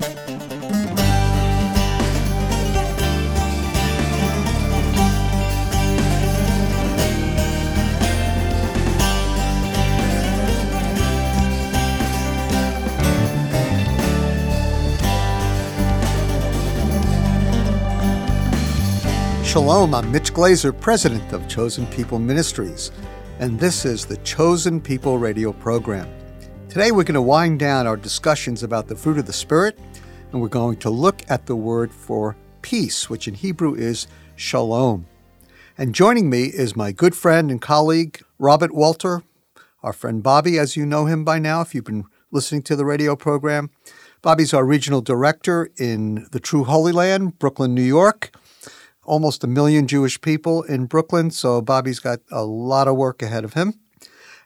Shalom, I'm Mitch Glaser, president of Chosen People Ministries, and this is the Chosen People radio program. Today we're going to wind down our discussions about the fruit of the Spirit, and we're going to look at the word for peace, which in Hebrew is shalom. And joining me is my good friend and colleague, Robert Walter, our friend Bobby, as you know him by now, if you've been listening to the radio program. Bobby's our regional director in the True Holy Land, Brooklyn, New York almost a million Jewish people in Brooklyn, so Bobby's got a lot of work ahead of him.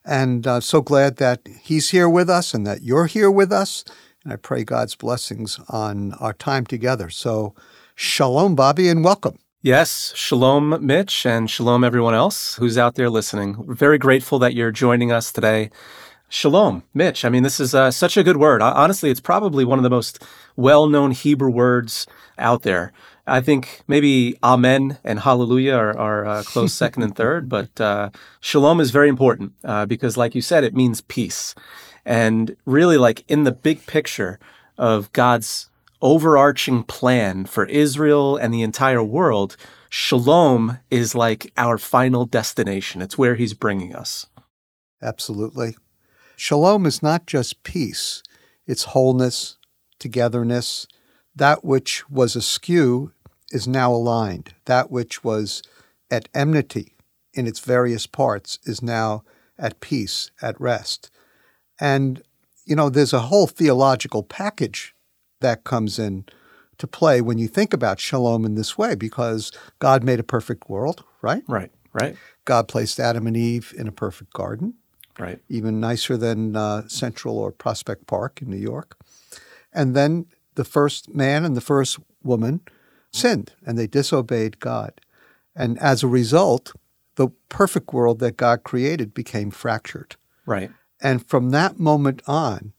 And uh, so glad that he's here with us and that you're here with us. And I pray God's blessings on our time together. So, shalom, Bobby, and welcome. Yes, shalom, Mitch, and shalom, everyone else who's out there listening. We're very grateful that you're joining us today. Shalom, Mitch. I mean, this is uh, such a good word. Honestly, it's probably one of the most well known Hebrew words out there. I think maybe Amen and Hallelujah are, are uh, close second and third, but uh, Shalom is very important uh, because, like you said, it means peace. And really, like in the big picture of God's overarching plan for Israel and the entire world, Shalom is like our final destination. It's where He's bringing us. Absolutely. Shalom is not just peace, it's wholeness, togetherness, that which was askew is now aligned. That which was at enmity in its various parts is now at peace, at rest. And, you know, there's a whole theological package that comes in to play when you think about shalom in this way, because God made a perfect world, right? Right, right. God placed Adam and Eve in a perfect garden. Right. Even nicer than uh, Central or Prospect Park in New York. And then the first man and the first woman sinned and they disobeyed God. And as a result, the perfect world that God created became fractured. Right. And from that moment on,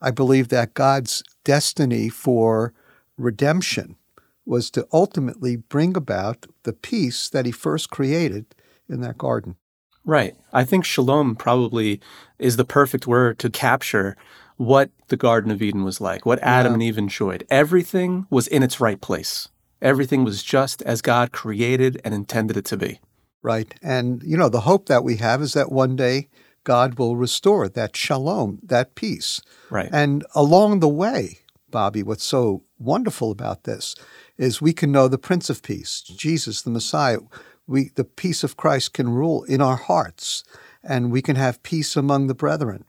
I believe that God's destiny for redemption was to ultimately bring about the peace that he first created in that garden. Right. I think shalom probably is the perfect word to capture what the Garden of Eden was like, what Adam yeah. and Eve enjoyed. Everything was in its right place. Everything was just as God created and intended it to be. Right. And, you know, the hope that we have is that one day God will restore that shalom, that peace. Right. And along the way, Bobby, what's so wonderful about this is we can know the Prince of Peace, Jesus, the Messiah. We, the peace of Christ can rule in our hearts, and we can have peace among the brethren.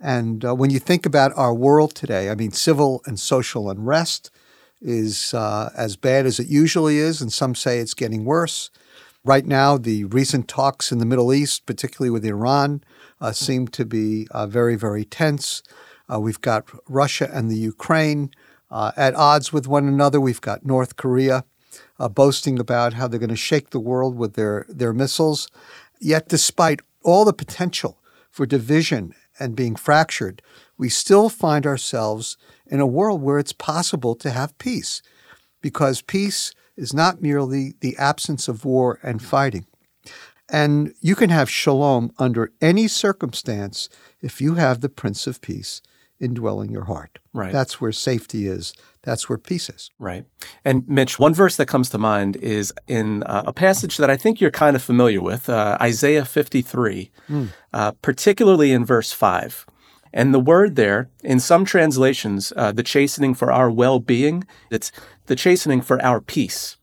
And uh, when you think about our world today, I mean, civil and social unrest is uh, as bad as it usually is, and some say it's getting worse. Right now, the recent talks in the Middle East, particularly with Iran, uh, seem to be uh, very, very tense. Uh, we've got Russia and the Ukraine uh, at odds with one another. We've got North Korea boasting about how they're going to shake the world with their, their missiles. Yet, despite all the potential for division and being fractured, we still find ourselves in a world where it's possible to have peace, because peace is not merely the absence of war and fighting. And you can have shalom under any circumstance if you have the Prince of Peace indwelling your heart. Right. That's where safety is. That's where peace is. Right. And Mitch, one verse that comes to mind is in uh, a passage that I think you're kind of familiar with, uh, Isaiah 53, mm. uh, particularly in verse 5. And the word there, in some translations, uh, the chastening for our well being, it's the chastening for our peace.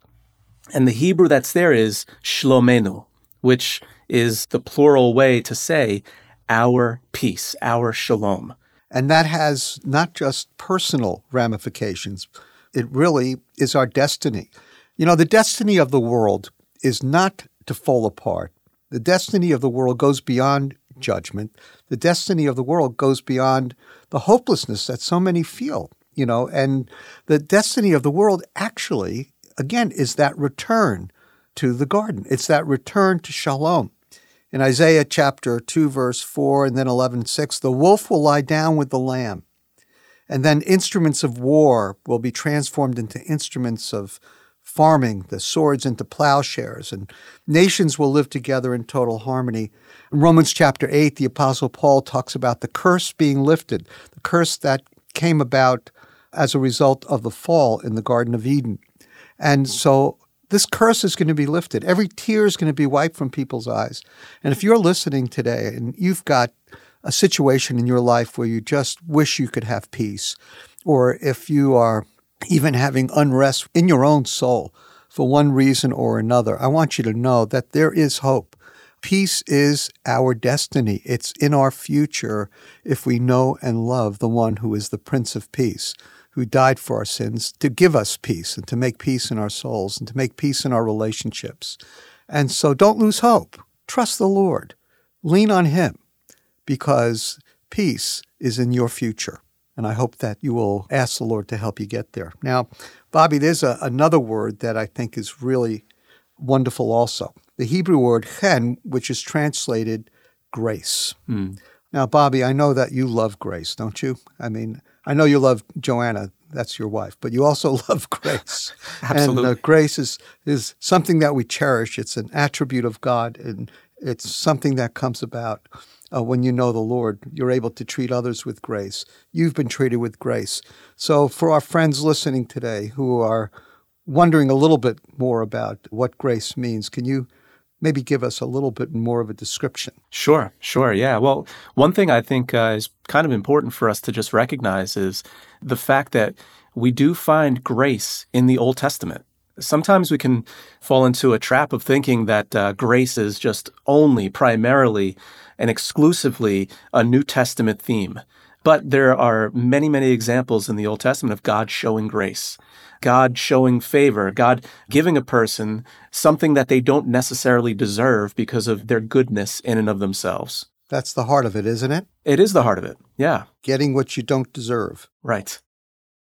And the Hebrew that's there is shlomenu, which is the plural way to say our peace, our shalom. And that has not just personal ramifications, it really is our destiny. You know, the destiny of the world is not to fall apart. The destiny of the world goes beyond judgment. The destiny of the world goes beyond the hopelessness that so many feel, you know, and the destiny of the world actually, again, is that return to the garden. It's that return to shalom. In Isaiah chapter 2, verse 4, and then 11, 6, the wolf will lie down with the lamb, And then instruments of war will be transformed into instruments of farming, the swords into plowshares, and nations will live together in total harmony. In Romans chapter 8, the Apostle Paul talks about the curse being lifted, the curse that came about as a result of the fall in the Garden of Eden. And so this curse is going to be lifted. Every tear is going to be wiped from people's eyes. And if you're listening today and you've got a situation in your life where you just wish you could have peace, or if you are even having unrest in your own soul for one reason or another, I want you to know that there is hope. Peace is our destiny. It's in our future if we know and love the one who is the Prince of Peace, who died for our sins to give us peace and to make peace in our souls and to make peace in our relationships. And so don't lose hope. Trust the Lord. Lean on Him because peace is in your future. And I hope that you will ask the Lord to help you get there. Now, Bobby, there's a, another word that I think is really wonderful also. The Hebrew word chen, which is translated grace. Mm. Now, Bobby, I know that you love grace, don't you? I mean, I know you love Joanna, that's your wife, but you also love grace. Absolutely. And uh, grace is, is something that we cherish. It's an attribute of God, and it's something that comes about uh, when you know the Lord. You're able to treat others with grace. You've been treated with grace. So, for our friends listening today who are wondering a little bit more about what grace means, can you maybe give us a little bit more of a description? Sure, sure. Yeah. Well, one thing I think uh, is kind of important for us to just recognize is the fact that we do find grace in the Old Testament. Sometimes we can fall into a trap of thinking that uh, grace is just only, primarily, and exclusively a New Testament theme. But there are many, many examples in the Old Testament of God showing grace, God showing favor, God giving a person something that they don't necessarily deserve because of their goodness in and of themselves. That's the heart of it, isn't it? It is the heart of it. Yeah. Getting what you don't deserve. Right.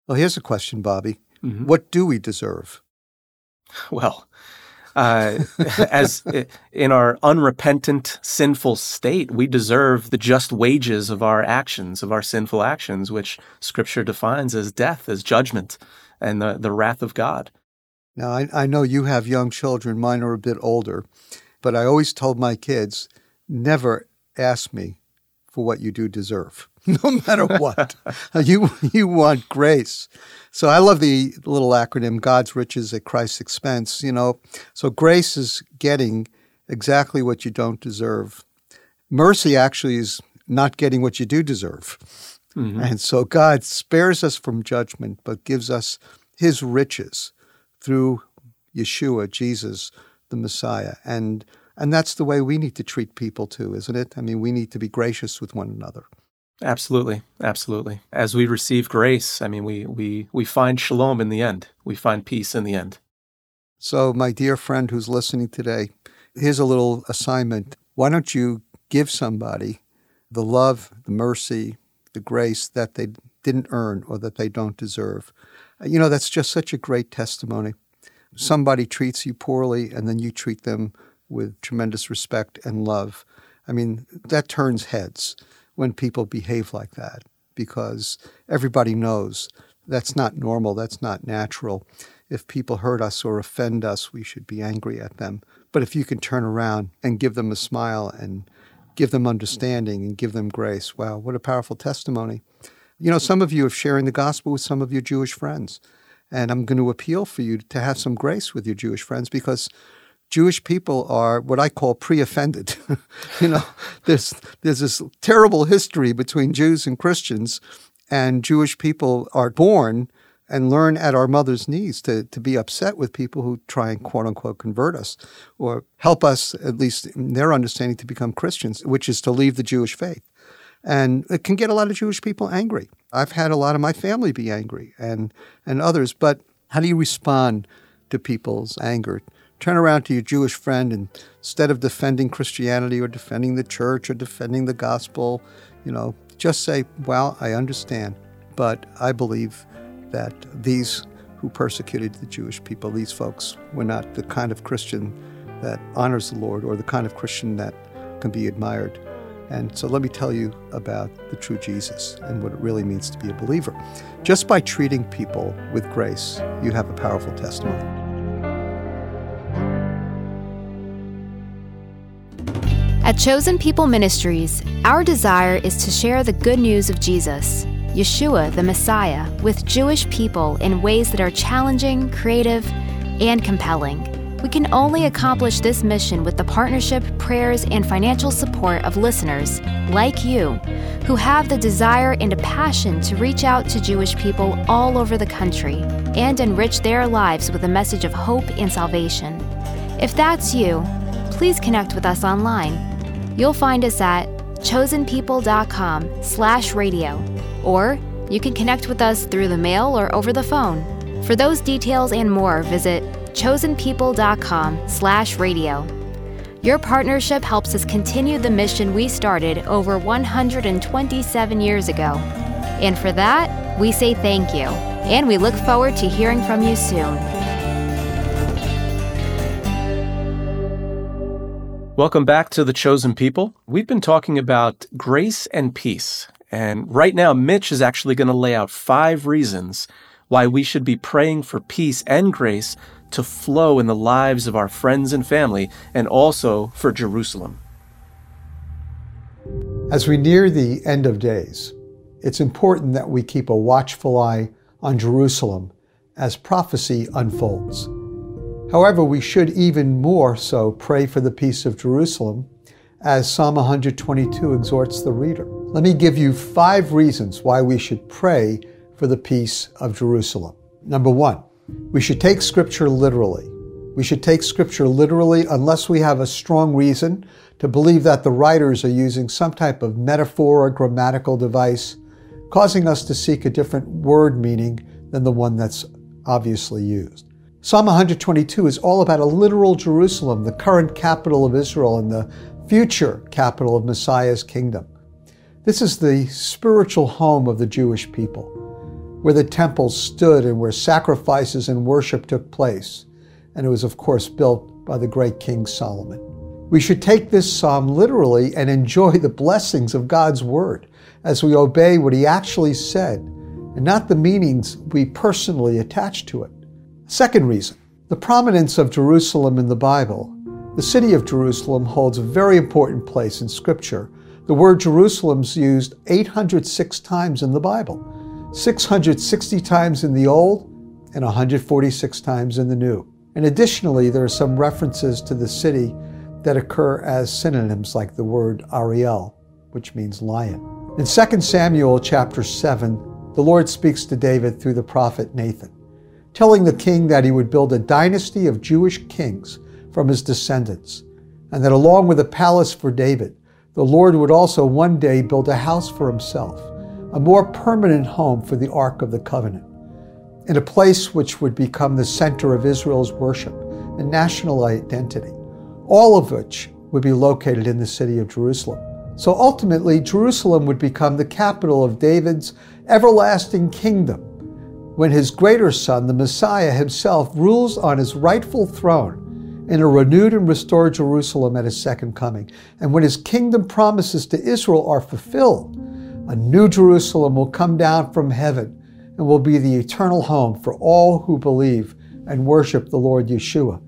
Well, here's a question, Bobby. Mm-hmm. What do we deserve? Well, uh, as in our unrepentant, sinful state, we deserve the just wages of our actions, of our sinful actions, which Scripture defines as death, as judgment, and the, the wrath of God. Now, I, I know you have young children, mine are a bit older, but I always told my kids never ask me for what you do deserve, no matter what. you, you want grace. So I love the little acronym God's riches at Christ's expense. You know, so grace is getting exactly what you don't deserve. Mercy actually is not getting what you do deserve. Mm-hmm. And so God spares us from judgment, but gives us his riches through Yeshua, Jesus, the Messiah. And and that's the way we need to treat people too, isn't it? I mean, we need to be gracious with one another. Absolutely, absolutely. As we receive grace, I mean, we we we find shalom in the end. We find peace in the end. So, my dear friend who's listening today, here's a little assignment. Why don't you give somebody the love, the mercy, the grace that they didn't earn or that they don't deserve? Uh, you know, that's just such a great testimony. Somebody treats you poorly, and then you treat them with tremendous respect and love. I mean, that turns heads when people behave like that because everybody knows that's not normal, that's not natural. If people hurt us or offend us, we should be angry at them. But if you can turn around and give them a smile and give them understanding and give them grace, wow, what a powerful testimony. You know, some of you are sharing the gospel with some of your Jewish friends. And I'm going to appeal for you to have some grace with your Jewish friends because Jewish people are what I call pre-offended. you know, there's there's this terrible history between Jews and Christians, and Jewish people are born and learn at our mother's knees to, to be upset with people who try and quote unquote convert us or help us, at least in their understanding, to become Christians, which is to leave the Jewish faith. And it can get a lot of Jewish people angry. I've had a lot of my family be angry and, and others, but how do you respond to people's anger? Turn around to your Jewish friend and instead of defending Christianity or defending the church or defending the gospel, you know, just say, well, I understand, but I believe that these who persecuted the Jewish people, these folks, were not the kind of Christian that honors the Lord or the kind of Christian that can be admired. And so let me tell you about the true Jesus and what it really means to be a believer. Just by treating people with grace, you have a powerful testimony. At Chosen People Ministries, our desire is to share the good news of Jesus, Yeshua, the Messiah, with Jewish people in ways that are challenging, creative, and compelling. We can only accomplish this mission with the partnership, prayers, and financial support of listeners like you who have the desire and a passion to reach out to Jewish people all over the country and enrich their lives with a message of hope and salvation. If that's you, please connect with us online. You'll find us at chosenpeople.com slash radio, or you can connect with us through the mail or over the phone. For those details and more, visit chosenpeople.com slash radio. Your partnership helps us continue the mission we started over 127 years ago. And for that, we say thank you, and we look forward to hearing from you soon. Welcome back to The Chosen People. We've been talking about grace and peace. And right now, Mitch is actually going to lay out five reasons why we should be praying for peace and grace to flow in the lives of our friends and family, and also for Jerusalem. As we near the end of days, it's important that we keep a watchful eye on Jerusalem as prophecy unfolds. However, we should even more so pray for the peace of Jerusalem, as Psalm 122 exhorts the reader. Let me give you five reasons why we should pray for the peace of Jerusalem. Number one, we should take Scripture literally. We should take Scripture literally unless we have a strong reason to believe that the writers are using some type of metaphor or grammatical device, causing us to seek a different word meaning than the one that's obviously used. Psalm 122 is all about a literal Jerusalem, the current capital of Israel and the future capital of Messiah's kingdom. This is the spiritual home of the Jewish people where the temple stood and where sacrifices and worship took place. And it was, of course, built by the great King Solomon. We should take this psalm literally and enjoy the blessings of God's word as we obey what he actually said and not the meanings we personally attach to it. Second reason the prominence of Jerusalem in the Bible. The city of Jerusalem holds a very important place in Scripture. The word Jerusalem is used 806 times in the Bible. 660 times in the Old and 146 times in the New. And additionally, there are some references to the city that occur as synonyms like the word Ariel, which means lion. In 2 Samuel chapter 7, the Lord speaks to David through the prophet Nathan, telling the king that he would build a dynasty of Jewish kings from his descendants, and that along with a palace for David, the Lord would also one day build a house for himself a more permanent home for the Ark of the Covenant, in a place which would become the center of Israel's worship and national identity, all of which would be located in the city of Jerusalem. So ultimately, Jerusalem would become the capital of David's everlasting kingdom when his greater son, the Messiah himself, rules on his rightful throne in a renewed and restored Jerusalem at his second coming. And when his kingdom promises to Israel are fulfilled, a new Jerusalem will come down from heaven and will be the eternal home for all who believe and worship the Lord Yeshua.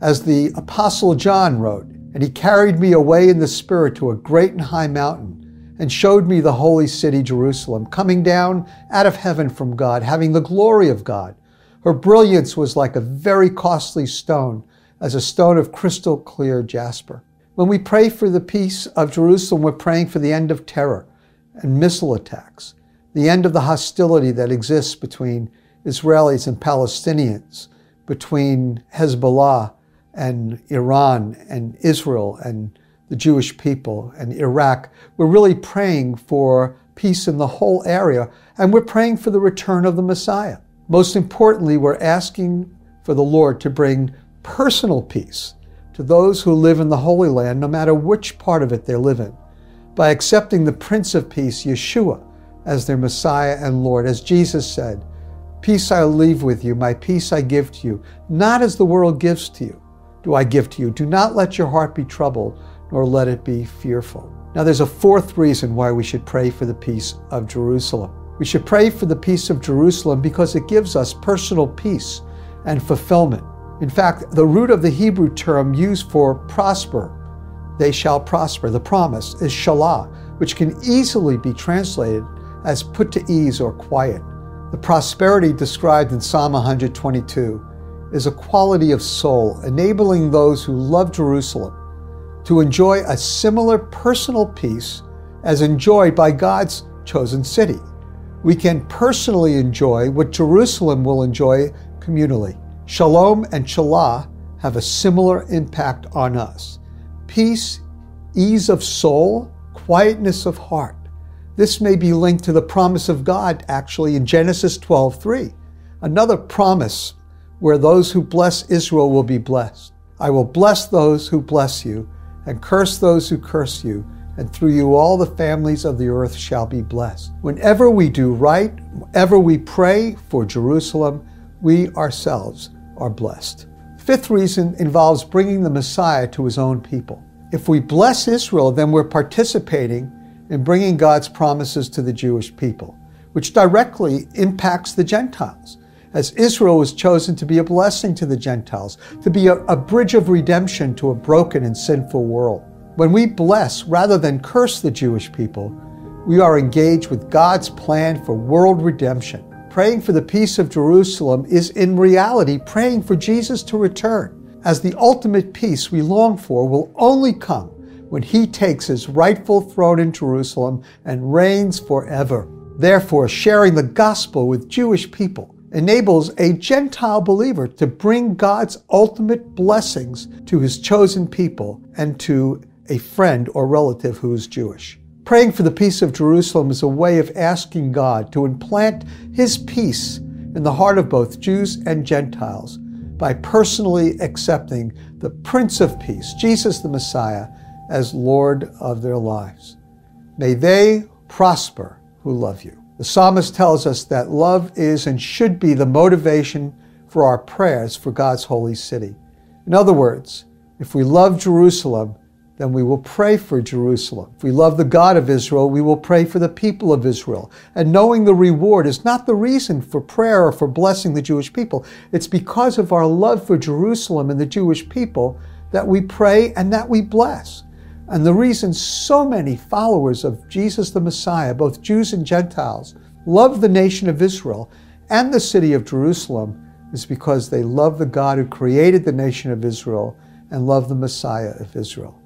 As the Apostle John wrote, and he carried me away in the Spirit to a great and high mountain, and showed me the holy city Jerusalem, coming down out of heaven from God, having the glory of God. Her brilliance was like a very costly stone, as a stone of crystal clear jasper. When we pray for the peace of Jerusalem, we're praying for the end of terror and missile attacks, the end of the hostility that exists between Israelis and Palestinians, between Hezbollah and Iran and Israel and the Jewish people and Iraq. We're really praying for peace in the whole area, and we're praying for the return of the Messiah. Most importantly, we're asking for the Lord to bring personal peace to those who live in the Holy Land, no matter which part of it they live in by accepting the Prince of Peace, Yeshua, as their Messiah and Lord. As Jesus said, Peace I leave with you, my peace I give to you, not as the world gives to you, do I give to you. Do not let your heart be troubled, nor let it be fearful. Now, there's a fourth reason why we should pray for the peace of Jerusalem. We should pray for the peace of Jerusalem because it gives us personal peace and fulfillment. In fact, the root of the Hebrew term used for prosper, they shall prosper, the promise, is shalah, which can easily be translated as put to ease or quiet. The prosperity described in Psalm 122 is a quality of soul, enabling those who love Jerusalem to enjoy a similar personal peace as enjoyed by God's chosen city. We can personally enjoy what Jerusalem will enjoy communally. Shalom and Shalah have a similar impact on us. Peace, ease of soul, quietness of heart. This may be linked to the promise of God actually in Genesis 12:3. Another promise where those who bless Israel will be blessed. I will bless those who bless you and curse those who curse you, and through you all the families of the earth shall be blessed. Whenever we do right, whenever we pray for Jerusalem, we ourselves are blessed. Fifth reason involves bringing the Messiah to his own people. If we bless Israel, then we're participating in bringing God's promises to the Jewish people, which directly impacts the Gentiles as Israel was chosen to be a blessing to the Gentiles, to be a, a, bridge of redemption to a broken and sinful world. When we bless rather than curse the Jewish people, we are engaged with God's plan for world redemption. Praying for the peace of Jerusalem is in reality praying for Jesus to return, as the ultimate peace we long for will only come when he takes his rightful throne in Jerusalem and reigns forever. Therefore, sharing the gospel with Jewish people enables a Gentile believer to bring God's ultimate blessings to his chosen people and to a friend or relative who is Jewish. Praying for the peace of Jerusalem is a way of asking God to implant his peace in the heart of both Jews and Gentiles by personally accepting the Prince of Peace, Jesus the Messiah, as Lord of their lives. May they prosper who love you. The psalmist tells us that love is and should be the motivation for our prayers for God's holy city. In other words, if we love Jerusalem, then we will pray for Jerusalem. If we love the God of Israel, we will pray for the people of Israel. And knowing the reward is not the reason for prayer or for blessing the Jewish people. It's because of our love for Jerusalem and the Jewish people that we pray and that we bless. And the reason so many followers of Jesus the Messiah, both Jews and Gentiles, love the nation of Israel and the city of Jerusalem is because they love the God who created the nation of Israel and love the Messiah of Israel.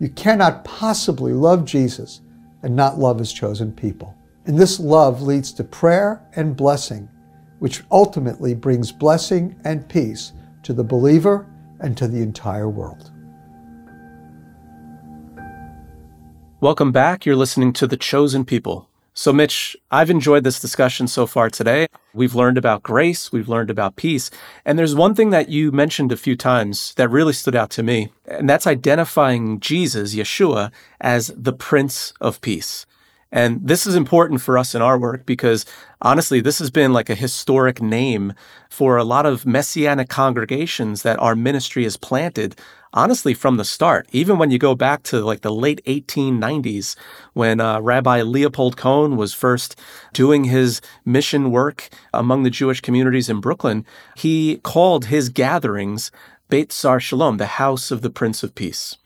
You cannot possibly love Jesus and not love his chosen people. And this love leads to prayer and blessing, which ultimately brings blessing and peace to the believer and to the entire world. Welcome back. You're listening to The Chosen People. So, Mitch, I've enjoyed this discussion so far today. We've learned about grace, we've learned about peace. And there's one thing that you mentioned a few times that really stood out to me, and that's identifying Jesus, Yeshua, as the Prince of Peace. And this is important for us in our work because honestly, this has been like a historic name for a lot of messianic congregations that our ministry has planted honestly from the start. Even when you go back to like the late 1890s, when uh, Rabbi Leopold Cohn was first doing his mission work among the Jewish communities in Brooklyn, he called his gatherings Beit Sar Shalom, the house of the Prince of Peace.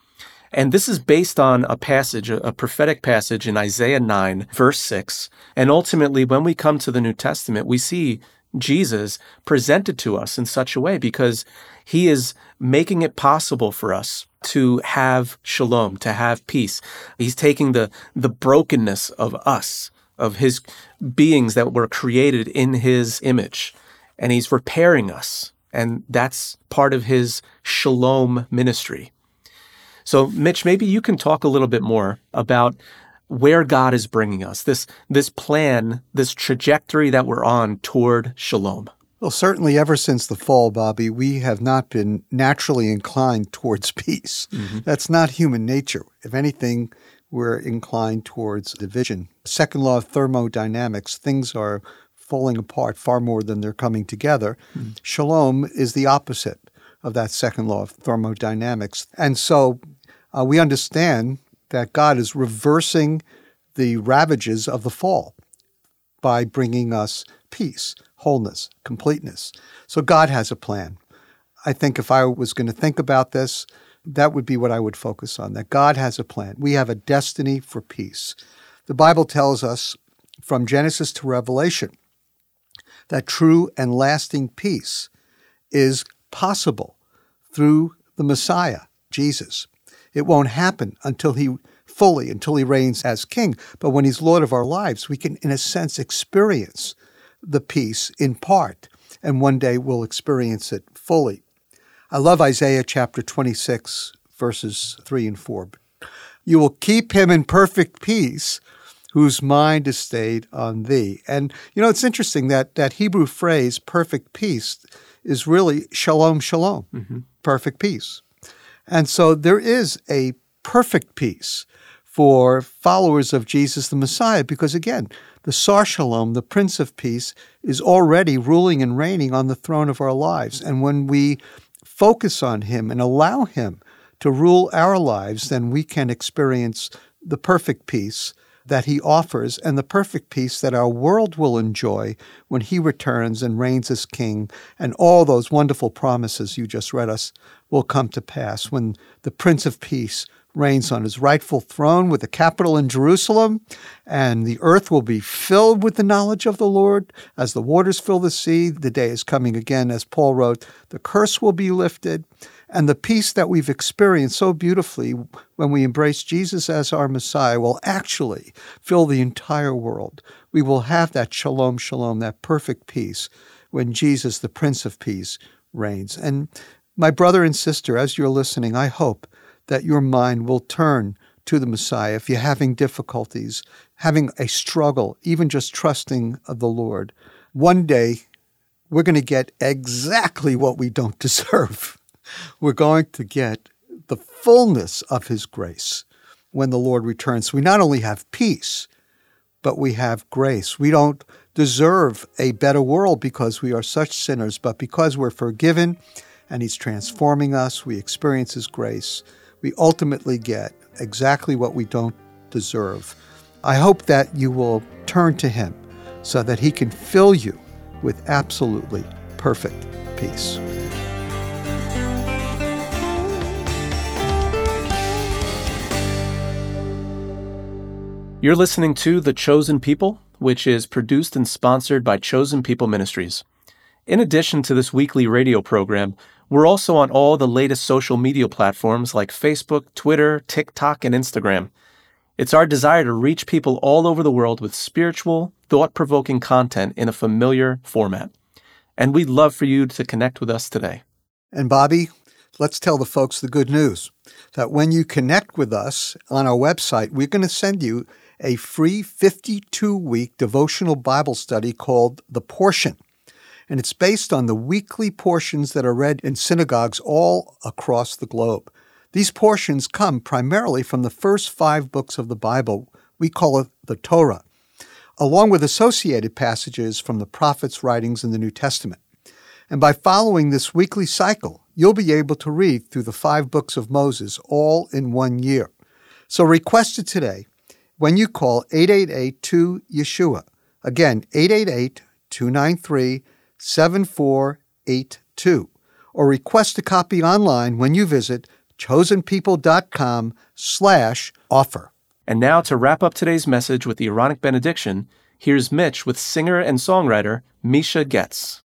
And this is based on a passage, a prophetic passage in Isaiah 9, verse 6. And ultimately, when we come to the New Testament, we see Jesus presented to us in such a way because he is making it possible for us to have shalom, to have peace. He's taking the, the brokenness of us, of his beings that were created in his image, and he's repairing us. And that's part of his shalom ministry. So, Mitch, maybe you can talk a little bit more about where God is bringing us, this, this plan, this trajectory that we're on toward shalom. Well, certainly ever since the fall, Bobby, we have not been naturally inclined towards peace. Mm-hmm. That's not human nature. If anything, we're inclined towards division. Second law of thermodynamics, things are falling apart far more than they're coming together. Mm-hmm. Shalom is the opposite of that second law of thermodynamics. And so uh, we understand that God is reversing the ravages of the fall by bringing us peace, wholeness, completeness. So God has a plan. I think if I was going to think about this, that would be what I would focus on that God has a plan. We have a destiny for peace. The Bible tells us from Genesis to Revelation that true and lasting peace is possible through the Messiah, Jesus. It won't happen until he fully, until he reigns as king. But when he's Lord of our lives, we can, in a sense, experience the peace in part, and one day we'll experience it fully. I love Isaiah chapter 26, verses 3 and 4. You will keep him in perfect peace whose mind is stayed on thee. And you know, it's interesting that that Hebrew phrase perfect peace is really shalom shalom, mm-hmm. perfect peace. And so there is a perfect peace for followers of Jesus the Messiah because again, the Sar Shalom, the Prince of Peace, is already ruling and reigning on the throne of our lives. And when we focus on him and allow him to rule our lives, then we can experience the perfect peace that he offers and the perfect peace that our world will enjoy when he returns and reigns as king. And all those wonderful promises you just read us will come to pass when the Prince of Peace reigns on his rightful throne with the capital in Jerusalem, and the earth will be filled with the knowledge of the Lord as the waters fill the sea. The day is coming again, as Paul wrote, the curse will be lifted, and the peace that we've experienced so beautifully when we embrace Jesus as our Messiah will actually fill the entire world. We will have that shalom, shalom, that perfect peace when Jesus, the Prince of Peace, reigns. And my brother and sister, as you're listening, I hope that your mind will turn to the Messiah if you're having difficulties, having a struggle, even just trusting of the Lord. One day, we're going to get exactly what we don't deserve we're going to get the fullness of His grace when the Lord returns. We not only have peace, but we have grace. We don't deserve a better world because we are such sinners, but because we're forgiven and He's transforming us, we experience His grace. We ultimately get exactly what we don't deserve. I hope that you will turn to Him so that He can fill you with absolutely perfect peace. You're listening to The Chosen People, which is produced and sponsored by Chosen People Ministries. In addition to this weekly radio program, we're also on all the latest social media platforms like Facebook, Twitter, TikTok, and Instagram. It's our desire to reach people all over the world with spiritual, thought provoking content in a familiar format. And we'd love for you to connect with us today. And Bobby, let's tell the folks the good news that when you connect with us on our website, we're going to send you a free 52 week devotional Bible study called The Portion. And it's based on the weekly portions that are read in synagogues all across the globe. These portions come primarily from the first five books of the Bible. We call it the Torah, along with associated passages from the prophets' writings in the New Testament. And by following this weekly cycle, you'll be able to read through the five books of Moses all in one year. So request it today when you call 888 2 Yeshua. Again, 888 293 7482. Or request a copy online when you visit chosenpeople.com slash offer. And now to wrap up today's message with the Aaronic benediction, here's Mitch with singer and songwriter Misha Goetz.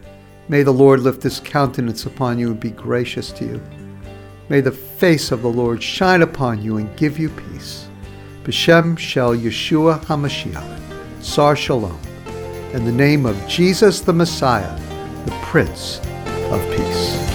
May the Lord lift his countenance upon you and be gracious to you. May the face of the Lord shine upon you and give you peace. B'Shem Shel Yeshua HaMashiach, Sar Shalom, in the name of Jesus the Messiah, the Prince of peace.